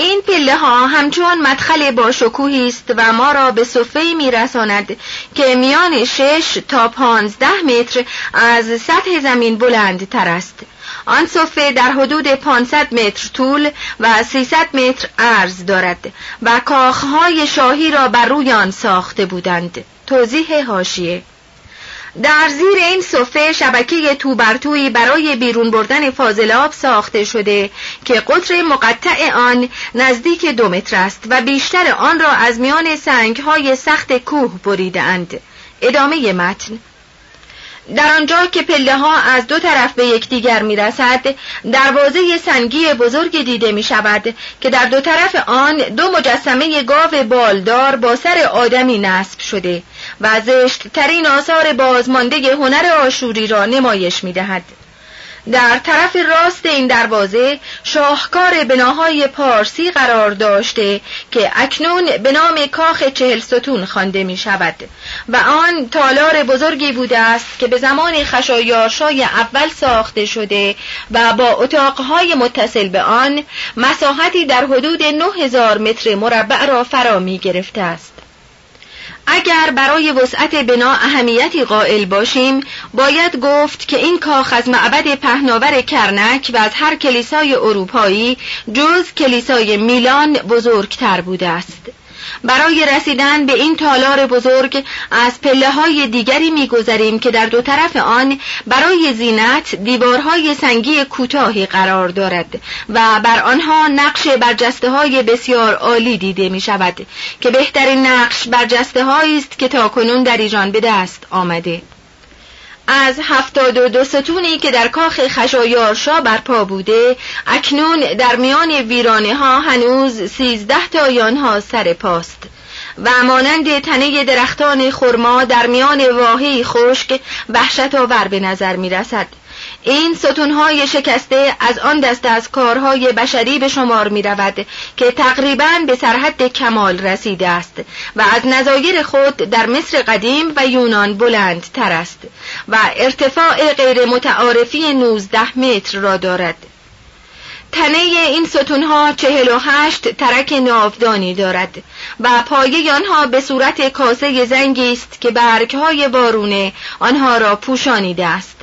این پله ها همچون مدخل با شکوهی است و ما را به صفه می رساند که میان شش تا پانزده متر از سطح زمین بلند تر است. آن صفه در حدود 500 متر طول و 300 متر عرض دارد و کاخهای شاهی را بر روی آن ساخته بودند. توضیح هاشیه در زیر این صفه شبکه توبرتویی برای بیرون بردن فاضلاب ساخته شده که قطر مقطع آن نزدیک دو متر است و بیشتر آن را از میان سنگهای سخت کوه بریده اند. ادامه متن در آنجا که پله ها از دو طرف به یکدیگر می رسد دروازه سنگی بزرگ دیده می شود که در دو طرف آن دو مجسمه گاو بالدار با سر آدمی نصب شده و زشت ترین آثار بازمانده هنر آشوری را نمایش می دهد. در طرف راست این دروازه شاهکار بناهای پارسی قرار داشته که اکنون به نام کاخ چهل ستون خوانده می شود و آن تالار بزرگی بوده است که به زمان خشایارشای اول ساخته شده و با اتاقهای متصل به آن مساحتی در حدود 9000 متر مربع را فرا می گرفته است اگر برای وسعت بنا اهمیتی قائل باشیم باید گفت که این کاخ از معبد پهناور کرنک و از هر کلیسای اروپایی جز کلیسای میلان بزرگتر بوده است. برای رسیدن به این تالار بزرگ از پله های دیگری میگذریم که در دو طرف آن برای زینت دیوارهای سنگی کوتاهی قرار دارد و بر آنها نقش برجسته های بسیار عالی دیده می شود که بهترین نقش برجسته است که تاکنون در ایران به دست آمده. از هفتاد و دو ستونی که در کاخ خشایارشا برپا بوده اکنون در میان ویرانه ها هنوز سیزده تا آنها سر پاست. و مانند تنه درختان خرما در میان واهی خشک وحشت آور به نظر می رسد این ستونهای شکسته از آن دست از کارهای بشری به شمار می رود که تقریبا به سرحد کمال رسیده است و از نظایر خود در مصر قدیم و یونان بلند تر است و ارتفاع غیر متعارفی 19 متر را دارد. تنه این ستونها چهل و هشت ترک ناودانی دارد و پایه آنها به صورت کاسه زنگی است که برگهای بارونه آنها را پوشانیده است.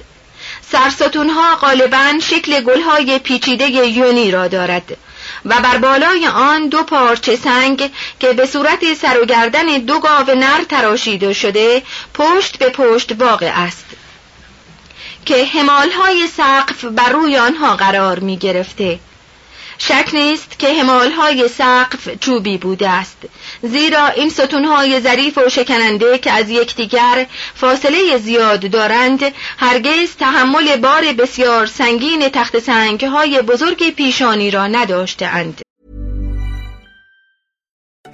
سرستونها غالبا شکل گلهای پیچیده یونی را دارد و بر بالای آن دو پارچه سنگ که به صورت سر و گردن دو گاو نر تراشیده شده پشت به پشت واقع است که همالهای سقف بر روی آنها قرار می گرفته شک نیست که همالهای سقف چوبی بوده است. زیرا این ستونهای ظریف و شکننده که از یکدیگر فاصله زیاد دارند هرگز تحمل بار بسیار سنگین تخت سنگهای بزرگ پیشانی را نداشته اند.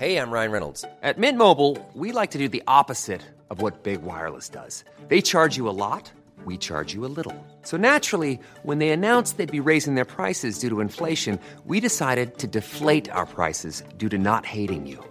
Hey, I'm Ryan Reynolds. At Mint Mobile, we like to do the opposite of what Big Wireless does. They charge you a lot, we charge you a little. So naturally, when they announced they'd be raising their prices due to inflation, we decided to deflate our prices due to not hating you.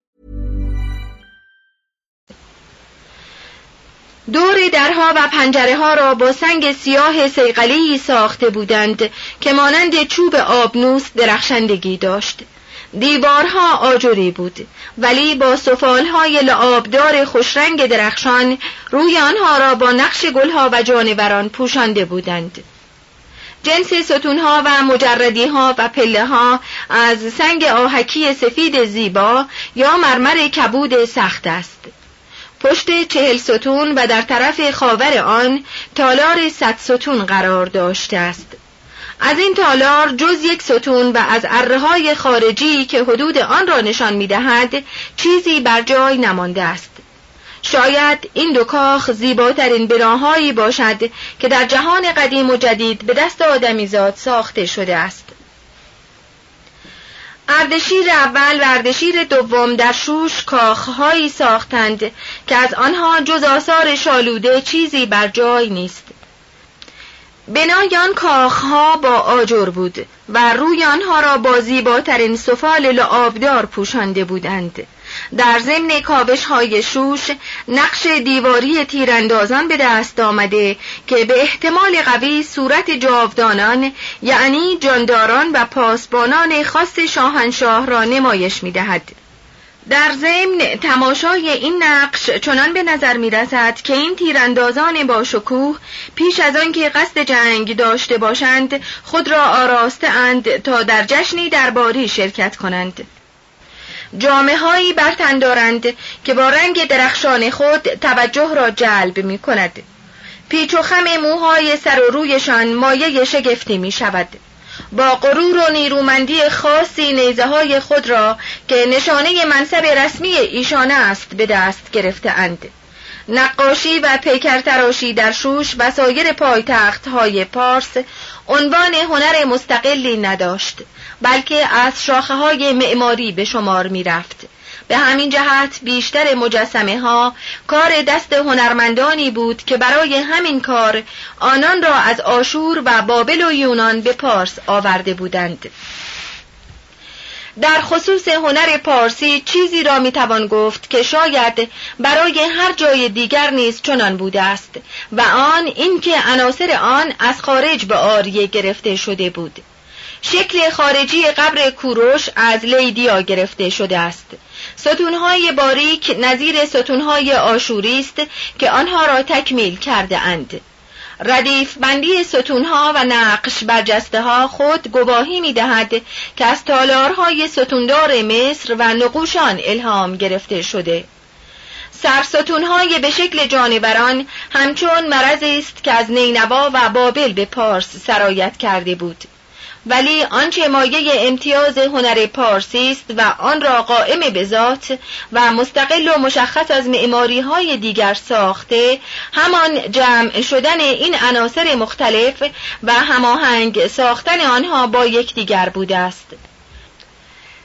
دور درها و پنجره ها را با سنگ سیاه سیقلی ساخته بودند که مانند چوب آبنوس درخشندگی داشت. دیوارها آجری بود ولی با سفالهای لعابدار خوشرنگ درخشان روی آنها را با نقش گلها و جانوران پوشانده بودند. جنس ستونها و مجردیها و پله ها از سنگ آهکی سفید زیبا یا مرمر کبود سخت است. پشت چهل ستون و در طرف خاور آن تالار صد ستون قرار داشته است. از این تالار جز یک ستون و از اره خارجی که حدود آن را نشان می دهد چیزی بر جای نمانده است. شاید این دو کاخ زیباترین بناهایی باشد که در جهان قدیم و جدید به دست آدمیزاد ساخته شده است. اردشیر اول و اردشیر دوم در شوش کاخهایی ساختند که از آنها جز آثار شالوده چیزی بر جای نیست. بنای آن کاخها با آجر بود و روی آنها را با زیباترین سفال لعابدار پوشانده بودند. در ضمن کابش های شوش نقش دیواری تیراندازان به دست آمده که به احتمال قوی صورت جاودانان یعنی جانداران و پاسبانان خاص شاهنشاه را نمایش می دهد. در ضمن تماشای این نقش چنان به نظر می رسد که این تیراندازان با شکوه پیش از آنکه قصد جنگ داشته باشند خود را آراسته اند تا در جشنی درباری شرکت کنند جامعه هایی برتن دارند که با رنگ درخشان خود توجه را جلب می کند پیچ و خم موهای سر و رویشان مایه شگفتی می شود با غرور و نیرومندی خاصی نیزه های خود را که نشانه منصب رسمی ایشانه است به دست گرفته اند. نقاشی و پیکرتراشی در شوش و سایر پایتخت های پارس عنوان هنر مستقلی نداشت. بلکه از شاخه های معماری به شمار می رفت. به همین جهت بیشتر مجسمه ها کار دست هنرمندانی بود که برای همین کار آنان را از آشور و بابل و یونان به پارس آورده بودند در خصوص هنر پارسی چیزی را می‌توان گفت که شاید برای هر جای دیگر نیز چنان بوده است و آن اینکه عناصر آن از خارج به آریه گرفته شده بود شکل خارجی قبر کوروش از لیدیا گرفته شده است. ستونهای باریک نظیر ستونهای آشوری است که آنها را تکمیل کرده اند. ردیف بندی ستونها و نقش برجسته ها خود گواهی می دهد که از تالارهای ستوندار مصر و نقوشان الهام گرفته شده. سرستونهای به شکل جانوران همچون مرضی است که از نینوا و بابل به پارس سرایت کرده بود. ولی آنچه مایه امتیاز هنر پارسی است و آن را قائم به ذات و مستقل و مشخص از معماری های دیگر ساخته همان جمع شدن این عناصر مختلف و هماهنگ ساختن آنها با یکدیگر بوده است.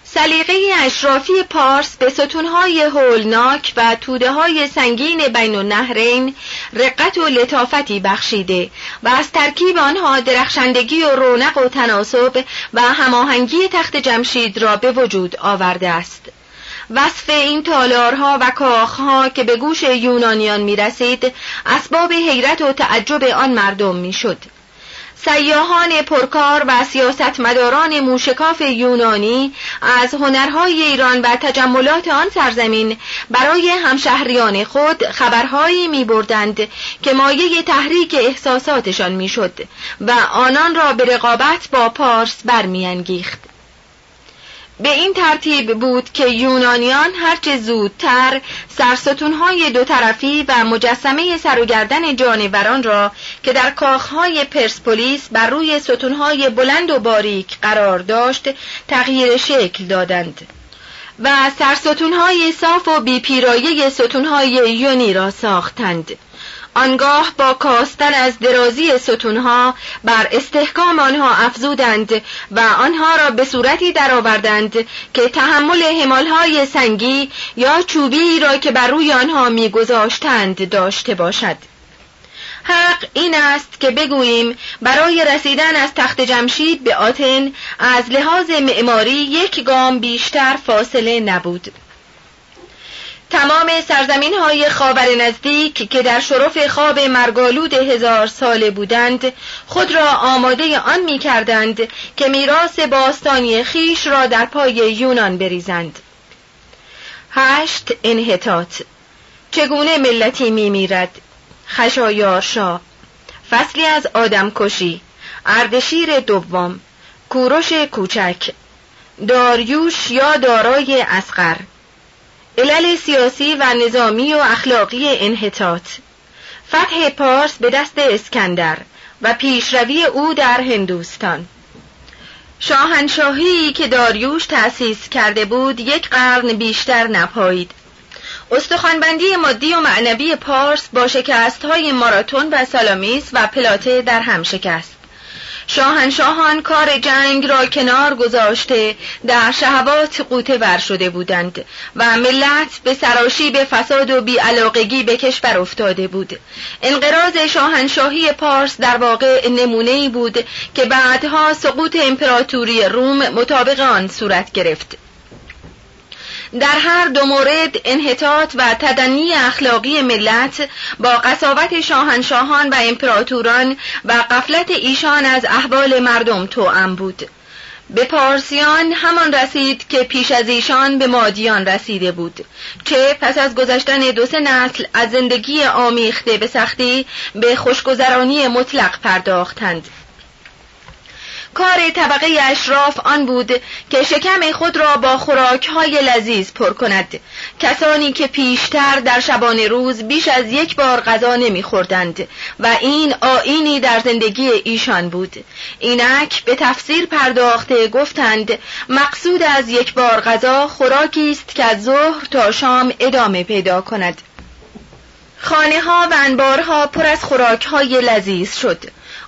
سلیقه اشرافی پارس به ستونهای هولناک و توده های سنگین بین النهرین رقت و لطافتی بخشیده و از ترکیب آنها درخشندگی و رونق و تناسب و هماهنگی تخت جمشید را به وجود آورده است. وصف این تالارها و کاخها که به گوش یونانیان می رسید اسباب حیرت و تعجب آن مردم می شد سیاهان پرکار و سیاستمداران موشکاف یونانی از هنرهای ایران و تجملات آن سرزمین برای همشهریان خود خبرهایی می بردند که مایه تحریک احساساتشان می‌شد و آنان را به رقابت با پارس برمیانگیخت. به این ترتیب بود که یونانیان هرچه زودتر سرستونهای دو طرفی و مجسمه سر و گردن جانوران را که در کاخهای پرسپولیس بر روی ستونهای بلند و باریک قرار داشت تغییر شکل دادند و سرستونهای صاف و بیپیرایه ستونهای یونی را ساختند. آنگاه با کاستن از درازی ستونها بر استحکام آنها افزودند و آنها را به صورتی درآوردند که تحمل حمالهای سنگی یا چوبی را که بر روی آنها میگذاشتند داشته باشد. حق این است که بگوییم برای رسیدن از تخت جمشید به آتن از لحاظ معماری یک گام بیشتر فاصله نبود. تمام سرزمین های خاور نزدیک که در شرف خواب مرگالود هزار ساله بودند خود را آماده آن می کردند که میراث باستانی خیش را در پای یونان بریزند. هشت انحطاط چگونه ملتی می میرد خشایارشا فصلی از آدم کشی اردشیر دوم کوروش کوچک داریوش یا دارای اسقر علل سیاسی و نظامی و اخلاقی انحطاط. فتح پارس به دست اسکندر و پیشروی او در هندوستان. شاهنشاهی که داریوش تأسیس کرده بود یک قرن بیشتر نپایید. استخوانبندی مادی و معنوی پارس با شکست های ماراتون و سالامیس و پلاته در هم شکست. شاهنشاهان کار جنگ را کنار گذاشته در شهوات قوته ور شده بودند و ملت به سراشی به فساد و بیعلاقگی به کشور افتاده بود. انقراض شاهنشاهی پارس در واقع نمونه بود که بعدها سقوط امپراتوری روم مطابق آن صورت گرفت. در هر دو مورد انحطاط و تدنی اخلاقی ملت با قصاوت شاهنشاهان و امپراتوران و قفلت ایشان از احوال مردم توأم بود. به پارسیان همان رسید که پیش از ایشان به مادیان رسیده بود چه پس از گذشتن دو سه نسل از زندگی آمیخته به سختی به خوشگذرانی مطلق پرداختند. کار طبقه اشراف آن بود که شکم خود را با خوراکهای لذیذ پر کند. کسانی که پیشتر در شبان روز بیش از یک بار غذا نمیخوردند و این آینی در زندگی ایشان بود. اینک به تفسیر پرداخته گفتند مقصود از یک بار غذا خوراکی است که از ظهر تا شام ادامه پیدا کند. خانه ها و انبارها پر از خوراک های لذیذ شد.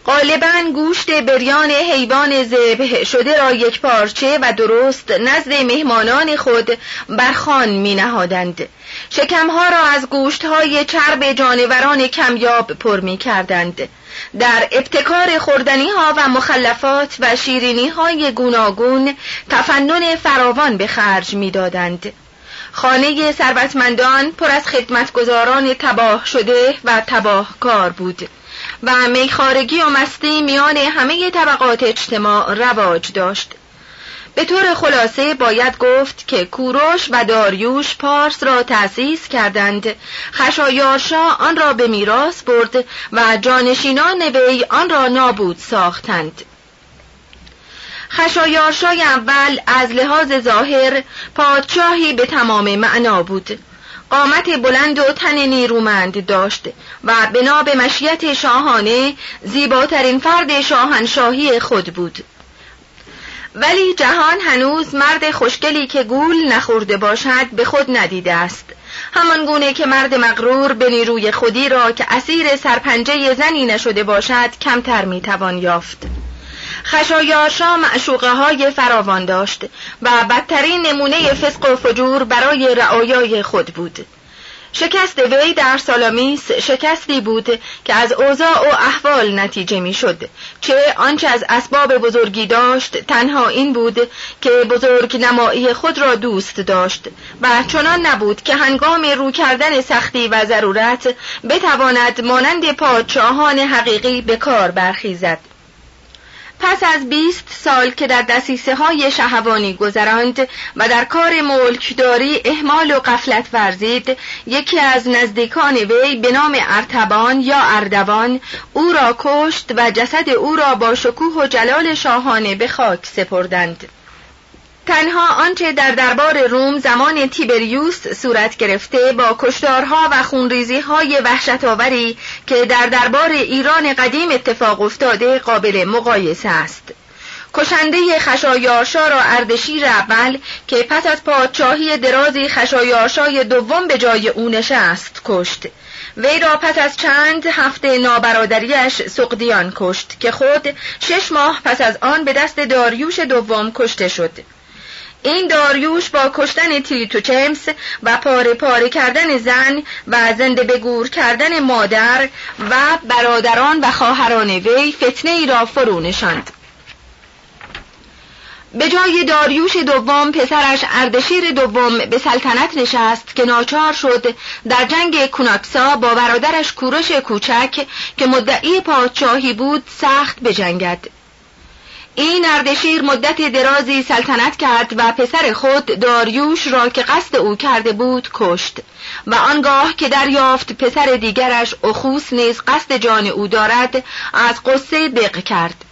غالبا گوشت بریان حیوان ذبح شده را یک پارچه و درست نزد مهمانان خود برخان می نهادند. شکمها را از گوشتهای چرب جانوران کمیاب پر می کردند. در ابتکار خوردنی ها و مخلفات و شیرینی های گوناگون تفنن فراوان به خرج می دادند. خانه ثروتمندان پر از خدمتگزاران تباه شده و تباه کار بود. و میخارگی و مستی میان همه طبقات اجتماع رواج داشت. به طور خلاصه باید گفت که کوروش و داریوش پارس را تأسیس کردند. خشایارشا آن را به میراث برد و جانشینان وی آن را نابود ساختند. خشایارشای اول از لحاظ ظاهر پادشاهی به تمام معنا بود. قامت بلند و تن نیرومند داشت. و بنا به مشیت شاهانه زیباترین فرد شاهنشاهی خود بود. ولی جهان هنوز مرد خوشگلی که گول نخورده باشد به خود ندیده است. همان گونه که مرد مغرور به نیروی خودی را که اسیر سرپنجه زنی نشده باشد کمتر می‌توان یافت. خشایارشا معشوقه های فراوان داشت و بدترین نمونه فسق و فجور برای رعایای خود بود. شکست وی در سالامیس شکستی بود که از اوضاع و احوال نتیجه می شد چه آنچه از اسباب بزرگی داشت تنها این بود که بزرگ نمایی خود را دوست داشت و چنان نبود که هنگام رو کردن سختی و ضرورت بتواند مانند پادشاهان حقیقی به کار برخیزد. پس از بیست سال که در دسیسه های شهوانی گذراند و در کار ملکداری احمال و قفلت ورزید یکی از نزدیکان وی به نام ارتبان یا اردوان او را کشت و جسد او را با شکوه و جلال شاهانه به خاک سپردند. تنها آنچه در دربار روم زمان تیبریوس صورت گرفته با کشتارها و خونریزی های وحشت آوری که در دربار ایران قدیم اتفاق افتاده قابل مقایسه است. کشنده خشایارشا را اردشیر اول که پس از پادشاهی درازی خشایارشای دوم به جای او نشست کشت. وی را پس از چند هفته نابرادریش سقدیان کشت که خود شش ماه پس از آن به دست داریوش دوم کشته شد. این داریوش با کشتن تیتوچمس و پاره پاره کردن زن و زنده بگور کردن مادر و برادران و خواهران وی فتنه ای را فرو نشاند. به جای داریوش دوم پسرش اردشیر دوم به سلطنت نشست که ناچار شد در جنگ کوناکسا با برادرش کورش کوچک که مدعی پادشاهی بود سخت بجنگد. این اردشیر مدت درازی سلطنت کرد و پسر خود داریوش را که قصد او کرده بود کشت. و آنگاه که دریافت پسر دیگرش اخوس نیز قصد جان او دارد از قصه بق کرد.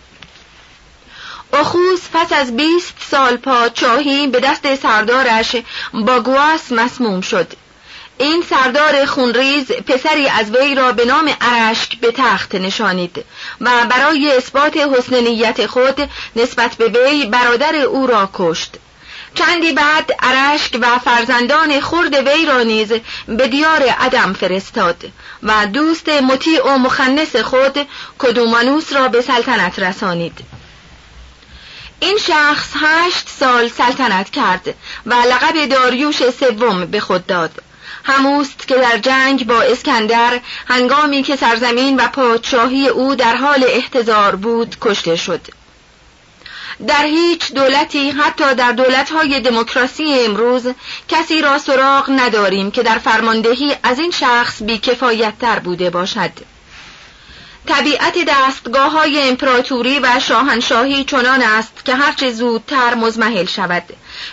اخوس پس از بیست سال پادشاهی به دست سردارش باگواس مسموم شد. این سردار خونریز پسری از وی را به نام ارشک به تخت نشانید و برای اثبات حسن نیت خود نسبت به وی برادر او را کشت. چندی بعد ارشک و فرزندان خرد وی را نیز به دیار عدم فرستاد و دوست مطیع و مخنس خود کدومانوس را به سلطنت رسانید. این شخص هشت سال سلطنت کرد و لقب داریوش سوم به خود داد. هموست که در جنگ با اسکندر هنگامی که سرزمین و پادشاهی او در حال احتضار بود کشته شد. در هیچ دولتی حتی در دولتهای دموکراسی امروز کسی را سراغ نداریم که در فرماندهی از این شخص بیکفایتتر بوده باشد. طبیعت دستگاه های امپراتوری و شاهنشاهی چنان است که هرچه زودتر مزمحل شود.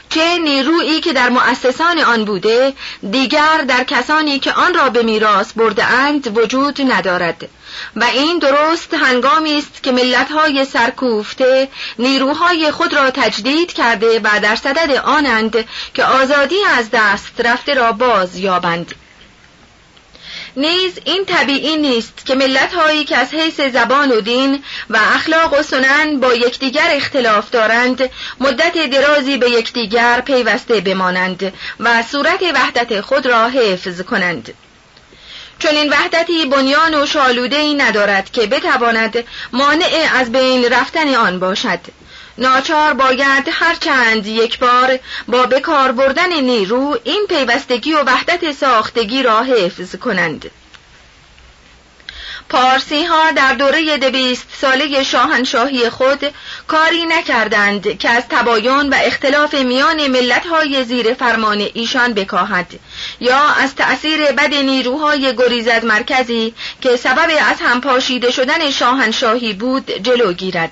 چه نیرویی که در مؤسسان آن بوده دیگر در کسانی که آن را به میراث برده اند وجود ندارد. و این درست هنگامی است که ملتهای سرکوفته نیروهای خود را تجدید کرده و در صدد آنند که آزادی از دست رفته را باز یابند. نیز این طبیعی نیست که ملت هایی که از حیث زبان و دین و اخلاق و سنن با یکدیگر اختلاف دارند مدت درازی به یکدیگر پیوسته بمانند و صورت وحدت خود را حفظ کنند. چون این وحدتی بنیان و شالوده ای ندارد که بتواند مانع از بین رفتن آن باشد. ناچار باید هر چند یک بار با بکار بردن نیرو این پیوستگی و وحدت ساختگی را حفظ کنند. پارسی ها در دوره دویست ساله شاهنشاهی خود کاری نکردند که از تباین و اختلاف میان ملت های زیر فرمان ایشان بکاهد یا از تأثیر بد نیروهای گریزد مرکزی که سبب از هم پاشیده شدن شاهنشاهی بود جلو گیرد.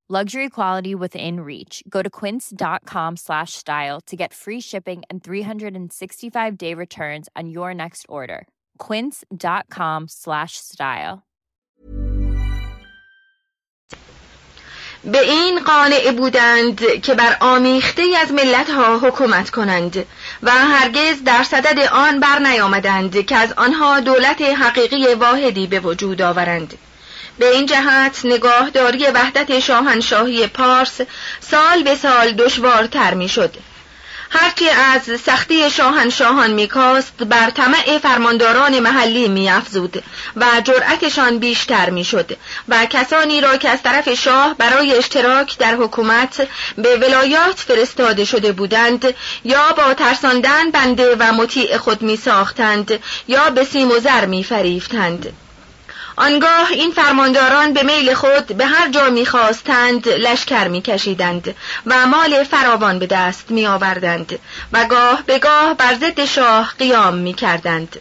Luxury quality within reach. Go to quince.com slash style to get free shipping and 365 day returns on your next order. Quince.com slash style. به این قانع بودند که بر آمیخته از ملتها حکومت کنند و هرگز در صدد آن بر نیامدند که از آنها دولت حقیقی واحدی به وجود آورند. به این جهت نگاهداری وحدت شاهنشاهی پارس سال به سال دشوارتر می‌شد. هرچی از سختی شاهنشاهان میکاست بر طمع فرمانداران محلی میافزود و جرأتشان بیشتر می‌شد و کسانی را که از طرف شاه برای اشتراک در حکومت به ولایات فرستاده شده بودند یا با ترساندن بنده و مطیع خود می ساختند یا به سیم و زر می فریفتند. آنگاه این فرمانداران به میل خود به هر جا می‌خواستند لشکر میکشیدند و مال فراوان به دست میآوردند و گاه به گاه بر ضد شاه قیام می‌کردند.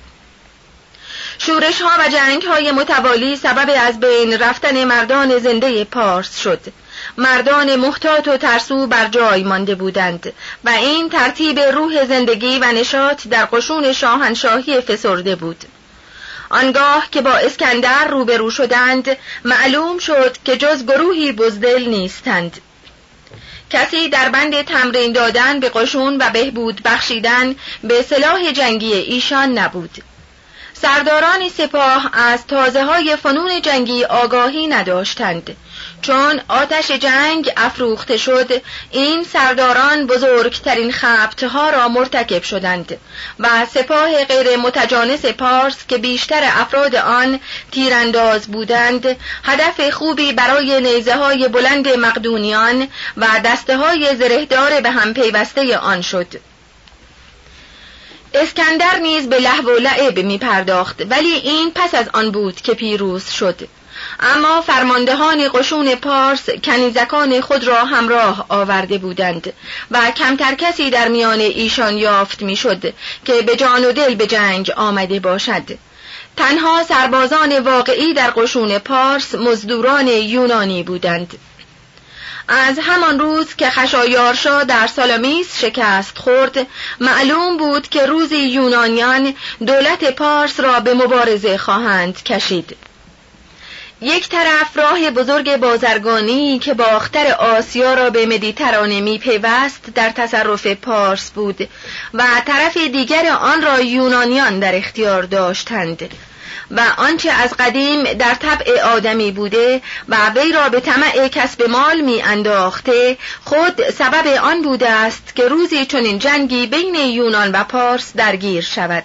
شورش ها و جنگ های متوالی سبب از بین رفتن مردان زنده پارس شد. مردان محتاط و ترسو بر جای مانده بودند و این ترتیب روح زندگی و نشاط در قشون شاهنشاهی فسرده بود. آنگاه که با اسکندر روبرو شدند معلوم شد که جز گروهی بزدل نیستند. کسی در بند تمرین دادن به قشون و بهبود بخشیدن به سلاح جنگی ایشان نبود. سرداران سپاه از تازه های فنون جنگی آگاهی نداشتند. چون آتش جنگ افروخته شد این سرداران بزرگترین خبتها را مرتکب شدند و سپاه غیر متجانس پارس که بیشتر افراد آن تیرانداز بودند هدف خوبی برای نیزه های بلند مقدونیان و دسته های زرهدار به هم پیوسته آن شد. اسکندر نیز به لحو و لعب می پرداخت ولی این پس از آن بود که پیروز شد. اما فرماندهان قشون پارس کنیزکان خود را همراه آورده بودند و کمتر کسی در میان ایشان یافت می‌شد که به جان و دل به جنگ آمده باشد. تنها سربازان واقعی در قشون پارس مزدوران یونانی بودند. از همان روز که خشایارشا در سالامیس شکست خورد معلوم بود که روزی یونانیان دولت پارس را به مبارزه خواهند کشید. یک طرف راه بزرگ بازرگانی که باختر آسیا را به مدیترانه می پیوست در تصرف پارس بود و طرف دیگر آن را یونانیان در اختیار داشتند و آنچه از قدیم در طبع آدمی بوده و وی را به طمع کسب مال می انداخته خود سبب آن بوده است که روزی چنین جنگی بین یونان و پارس درگیر شود.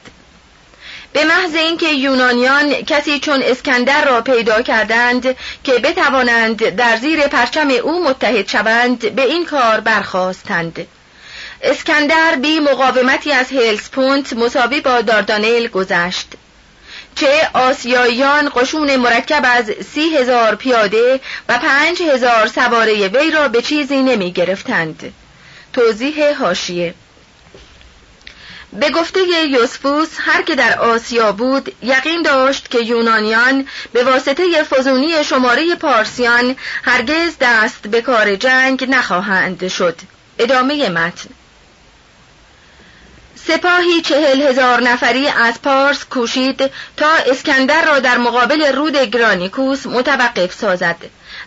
به محض اینکه یونانیان کسی چون اسکندر را پیدا کردند که بتوانند در زیر پرچم او متحد شوند به این کار برخواستند اسکندر بی مقاومتی از هلسپونت مساوی با داردانیل گذشت چه آسیاییان قشون مرکب از سی هزار پیاده و پنج هزار سواره وی را به چیزی نمی گرفتند. توضیح هاشیه به گفته یوسفوس هر که در آسیا بود یقین داشت که یونانیان به واسطه فزونی شماره پارسیان هرگز دست به کار جنگ نخواهند شد. ادامه متن. سپاهی چهل هزار نفری از پارس کوشید تا اسکندر را در مقابل رود گرانیکوس متوقف سازد.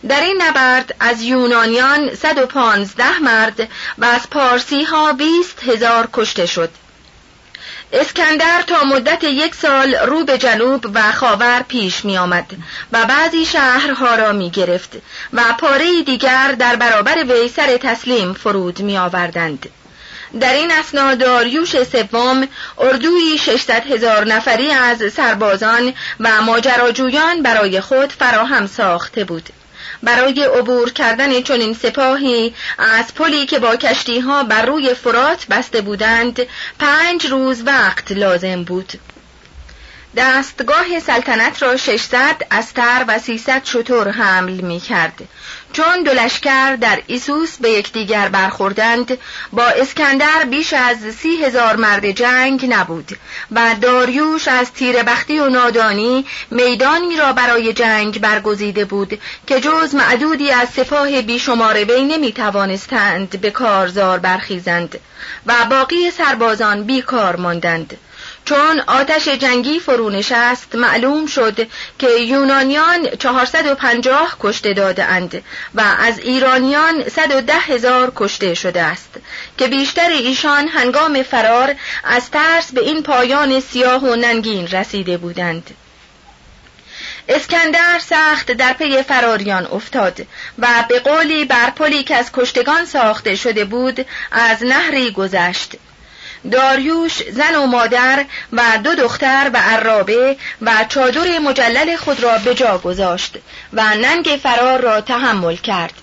در این نبرد از یونانیان 115 مرد و از پارسی ها 20 هزار کشته شد. اسکندر تا مدت یک سال رو به جنوب و خاور پیش می آمد و بعضی شهرها را می گرفت و پاره دیگر در برابر وی سر تسلیم فرود می آوردند. در این اسنا داریوش سوم اردوی 600 هزار نفری از سربازان و ماجراجویان برای خود فراهم ساخته بود برای عبور کردن چنین سپاهی از پلی که با کشتی ها بر روی فرات بسته بودند پنج روز وقت لازم بود دستگاه سلطنت را 600 استر و 300 شتر حمل می کرد. چون دو در ایسوس به یکدیگر برخوردند با اسکندر بیش از سی هزار مرد جنگ نبود و داریوش از تیربختی و نادانی میدانی را برای جنگ برگزیده بود که جز معدودی از سپاه بیشمار وی نمی توانستند به کارزار برخیزند و باقی سربازان بیکار ماندند. چون آتش جنگی فرو نشست معلوم شد که یونانیان 450 کشته داده اند و از ایرانیان 110 هزار کشته شده است که بیشتر ایشان هنگام فرار از ترس به این پایان سیاه و ننگین رسیده بودند. اسکندر سخت در پی فراریان افتاد و به قولی بر پلی که از کشتگان ساخته شده بود از نهری گذشت. داریوش زن و مادر و دو دختر و عرابه و چادر مجلل خود را به جا گذاشت و ننگ فرار را تحمل کرد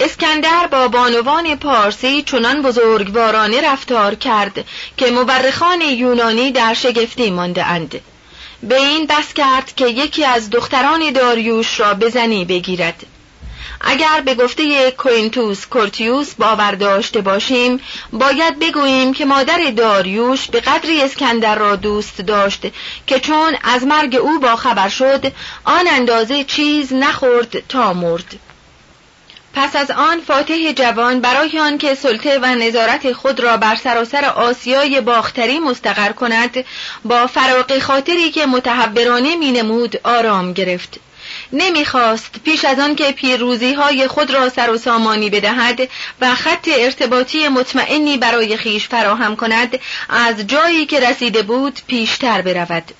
اسکندر با بانوان پارسی چنان بزرگوارانه رفتار کرد که مورخان یونانی در شگفتی مانده اند. به این بس کرد که یکی از دختران داریوش را به زنی بگیرد اگر به گفته کوینتوس کورتیوس باور داشته باشیم باید بگوییم که مادر داریوش به قدری اسکندر را دوست داشت که چون از مرگ او با خبر شد آن اندازه چیز نخورد تا مرد. پس از آن فاتح جوان برای آنکه سلطه و نظارت خود را بر سراسر آسیای باختری مستقر کند با فراق خاطری که متحبرانه مینمود آرام گرفت. نمی‌خواست پیش از آن که پیروزی های خود را سر و سامانی بدهد و خط ارتباطی مطمئنی برای خیش فراهم کند از جایی که رسیده بود پیشتر برود.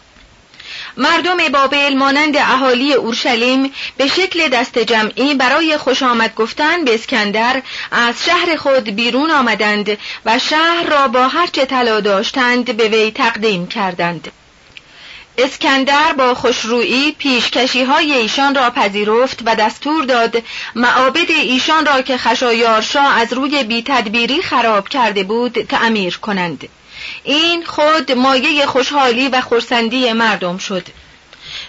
مردم بابل مانند اهالی اورشلیم به شکل دست جمعی برای خوش آمد گفتن به اسکندر از شهر خود بیرون آمدند و شهر را با هرچه طلا داشتند به وی تقدیم کردند. اسکندر با خوشرویی پیشکشی های ایشان را پذیرفت و دستور داد معابد ایشان را که خشایارشا از روی بی تدبیری خراب کرده بود تعمیر کنند. این خود مایه خوشحالی و خورسندی مردم شد.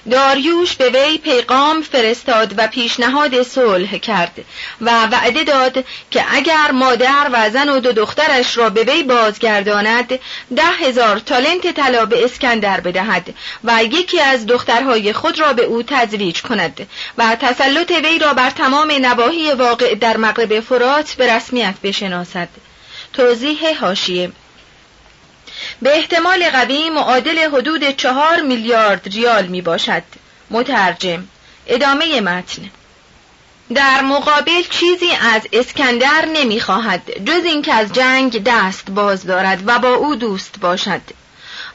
داریوش به وی پیغام فرستاد و پیشنهاد صلح کرد و وعده داد که اگر مادر و زن و دو دخترش را به وی بازگرداند ده هزار تالنت طلا به اسکندر بدهد و یکی از دخترهای خود را به او تزویج کند و تسلط وی را بر تمام نواحی واقع در مغرب فرات به رسمیت بشناسد. توضیح هاشیه به احتمال قوی معادل حدود چهار میلیارد ریال می باشد. مترجم ادامه متن. در مقابل چیزی از اسکندر نمی‌خواهد جز اینکه از جنگ دست باز دارد و با او دوست باشد.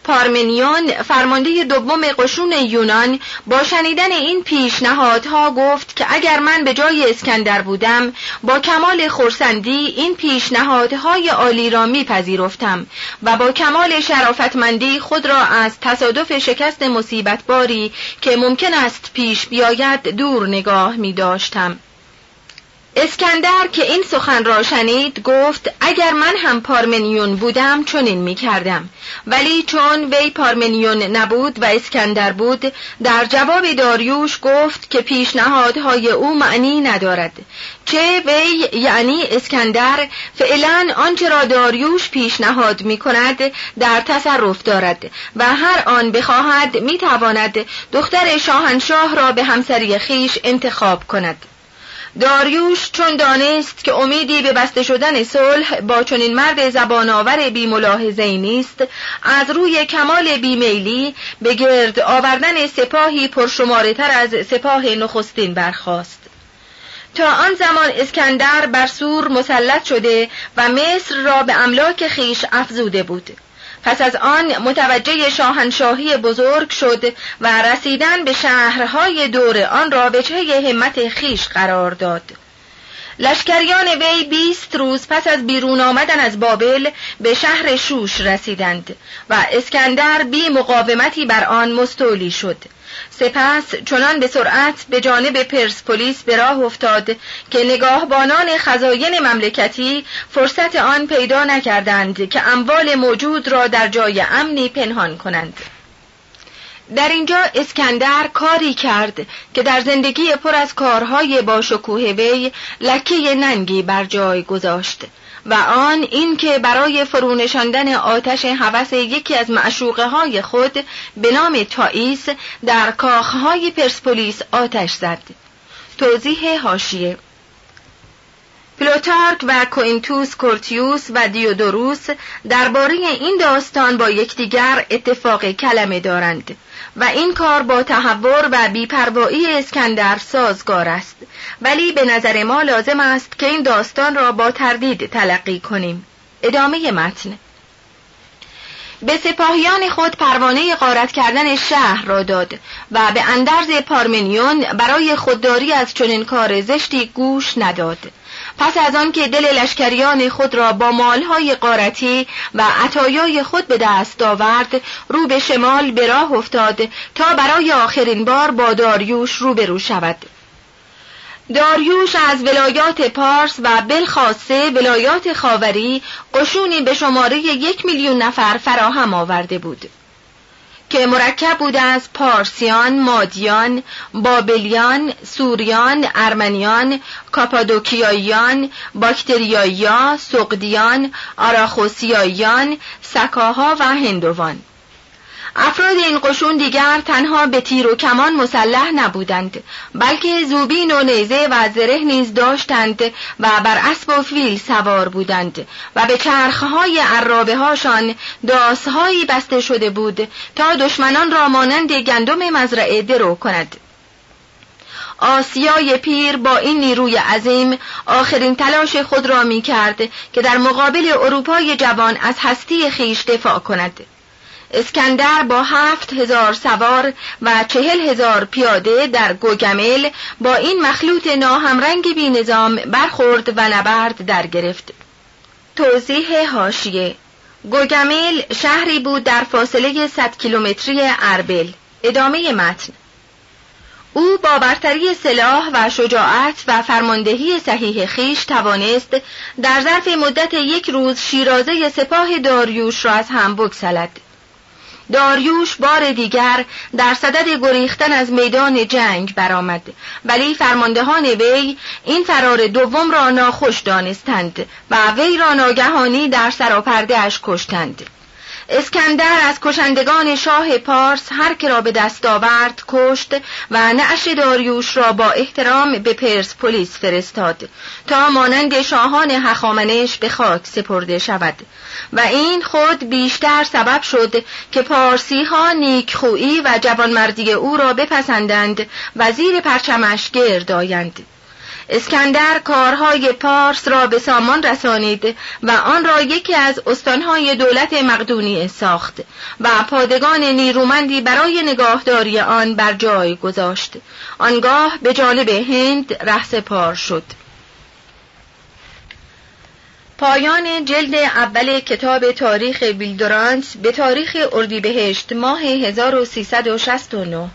پارمنیون فرمانده دوم قشون یونان با شنیدن این پیشنهادها گفت که اگر من به جای اسکندر بودم با کمال خورسندی این پیشنهادهای عالی را میپذیرفتم و با کمال شرافتمندی خود را از تصادف شکست مصیبت باری که ممکن است پیش بیاید دور نگاه می داشتم. اسکندر که این سخن را شنید گفت اگر من هم پارمنیون بودم چنین می کردم. ولی چون وی پارمنیون نبود و اسکندر بود در جواب داریوش گفت که پیشنهادهای او معنی ندارد. چه وی یعنی اسکندر فعلا آنچه را داریوش پیشنهاد می کند در تصرف دارد و هر آن بخواهد می تواند دختر شاهنشاه را به همسری خیش انتخاب کند. داریوش چون دانست که امیدی به بسته شدن صلح با چنین مرد زبان آور بی ملاحظه نیست از روی کمال بیمیلی به گرد آوردن سپاهی پرشماره تر از سپاه نخستین برخاست. تا آن زمان اسکندر بر سور مسلط شده و مصر را به املاک خیش افزوده بود. پس از آن متوجه شاهنشاهی بزرگ شد و رسیدن به شهرهای دور آن را وجهه همت خیش قرار داد. لشکریان وی بیست روز پس از بیرون آمدن از بابل به شهر شوش رسیدند و اسکندر بی مقاومتی بر آن مستولی شد. سپس چنان به سرعت به جانب پرسپولیس به راه افتاد که نگاهبانان خزاین مملکتی فرصت آن پیدا نکردند که اموال موجود را در جای امنی پنهان کنند. در اینجا اسکندر کاری کرد که در زندگی پر از کارهای با شکوه وی لکه ننگی بر جای گذاشت. و آن اینکه برای فرونشاندن آتش هوس یکی از معشوقه های خود به نام تائیس در کاخهای پرسپولیس آتش زد. توضیح حاشیه پلوتارک و کوینتوس کورتیوس و دیودوروس درباره این داستان با یکدیگر اتفاق کلمه دارند. و این کار با تهور و بیپروایی اسکندر سازگار است. ولی به نظر ما لازم است که این داستان را با تردید تلقی کنیم. ادامه متن. به سپاهیان خود پروانه غارت کردن شهر را داد و به اندرز پارمنیون برای خودداری از چنین کار زشتی گوش نداد. پس از آن که دل لشکریان خود را با مالهای قارتی و عطایای خود به دست آورد رو به شمال به راه افتاد تا برای آخرین بار با داریوش روبرو شود. داریوش از ولایات پارس و بلخاصه ولایات خاوری قشونی به شماره یک میلیون نفر فراهم آورده بود. که مرکب بوده از پارسیان، مادیان، بابلیان، سوریان، ارمنیان، کاپادوکیاییان، باکتریایا، سقدیان، آراخوسیاییان، سکاها و هندوان. افراد این قشون دیگر تنها به تیر و کمان مسلح نبودند بلکه زوبین و نیزه و زره نیز داشتند و بر اسب و فیل سوار بودند و به چرخهای عرابه هاشان داسهایی بسته شده بود تا دشمنان را مانند گندم مزرعه درو کند. آسیای پیر با این نیروی عظیم آخرین تلاش خود را می کرد که در مقابل اروپای جوان از هستی خیش دفاع کند. اسکندر با هفت هزار سوار و چهل هزار پیاده در گوگمل با این مخلوط ناهمرنگ بی نظام برخورد و نبرد در گرفت. توضیح هاشیه گوگمل شهری بود در فاصله 100 کیلومتری اربل. ادامه متن. او با برتری سلاح و شجاعت و فرماندهی صحیح خیش توانست در ظرف مدت یک روز شیرازه سپاه داریوش را از هم بگسلد. داریوش بار دیگر در صدد گریختن از میدان جنگ برآمد. ولی فرماندهان وی این فرار دوم را ناخوش دانستند و وی را ناگهانی در سراپرده اش کشتند. اسکندر از کشندگان شاه پارس هر که را به دست آورد کشت و نعش داریوش را با احترام به پرس پلیس فرستاد تا مانند شاهان هخامنش به خاک سپرده شود و این خود بیشتر سبب شد که پارسی ها نیکخویی و جوانمردی او را بپسندند و زیر پرچمش گرد آیند. اسکندر کارهای پارس را به سامان رسانید و آن را یکی از استانهای دولت مقدونی ساخت و پادگان نیرومندی برای نگاهداری آن بر جای گذاشت. آنگاه به جانب هند رهسپار شد. پایان جلد اول کتاب تاریخ ویلدورانس به تاریخ اردیبهشت ماه 1369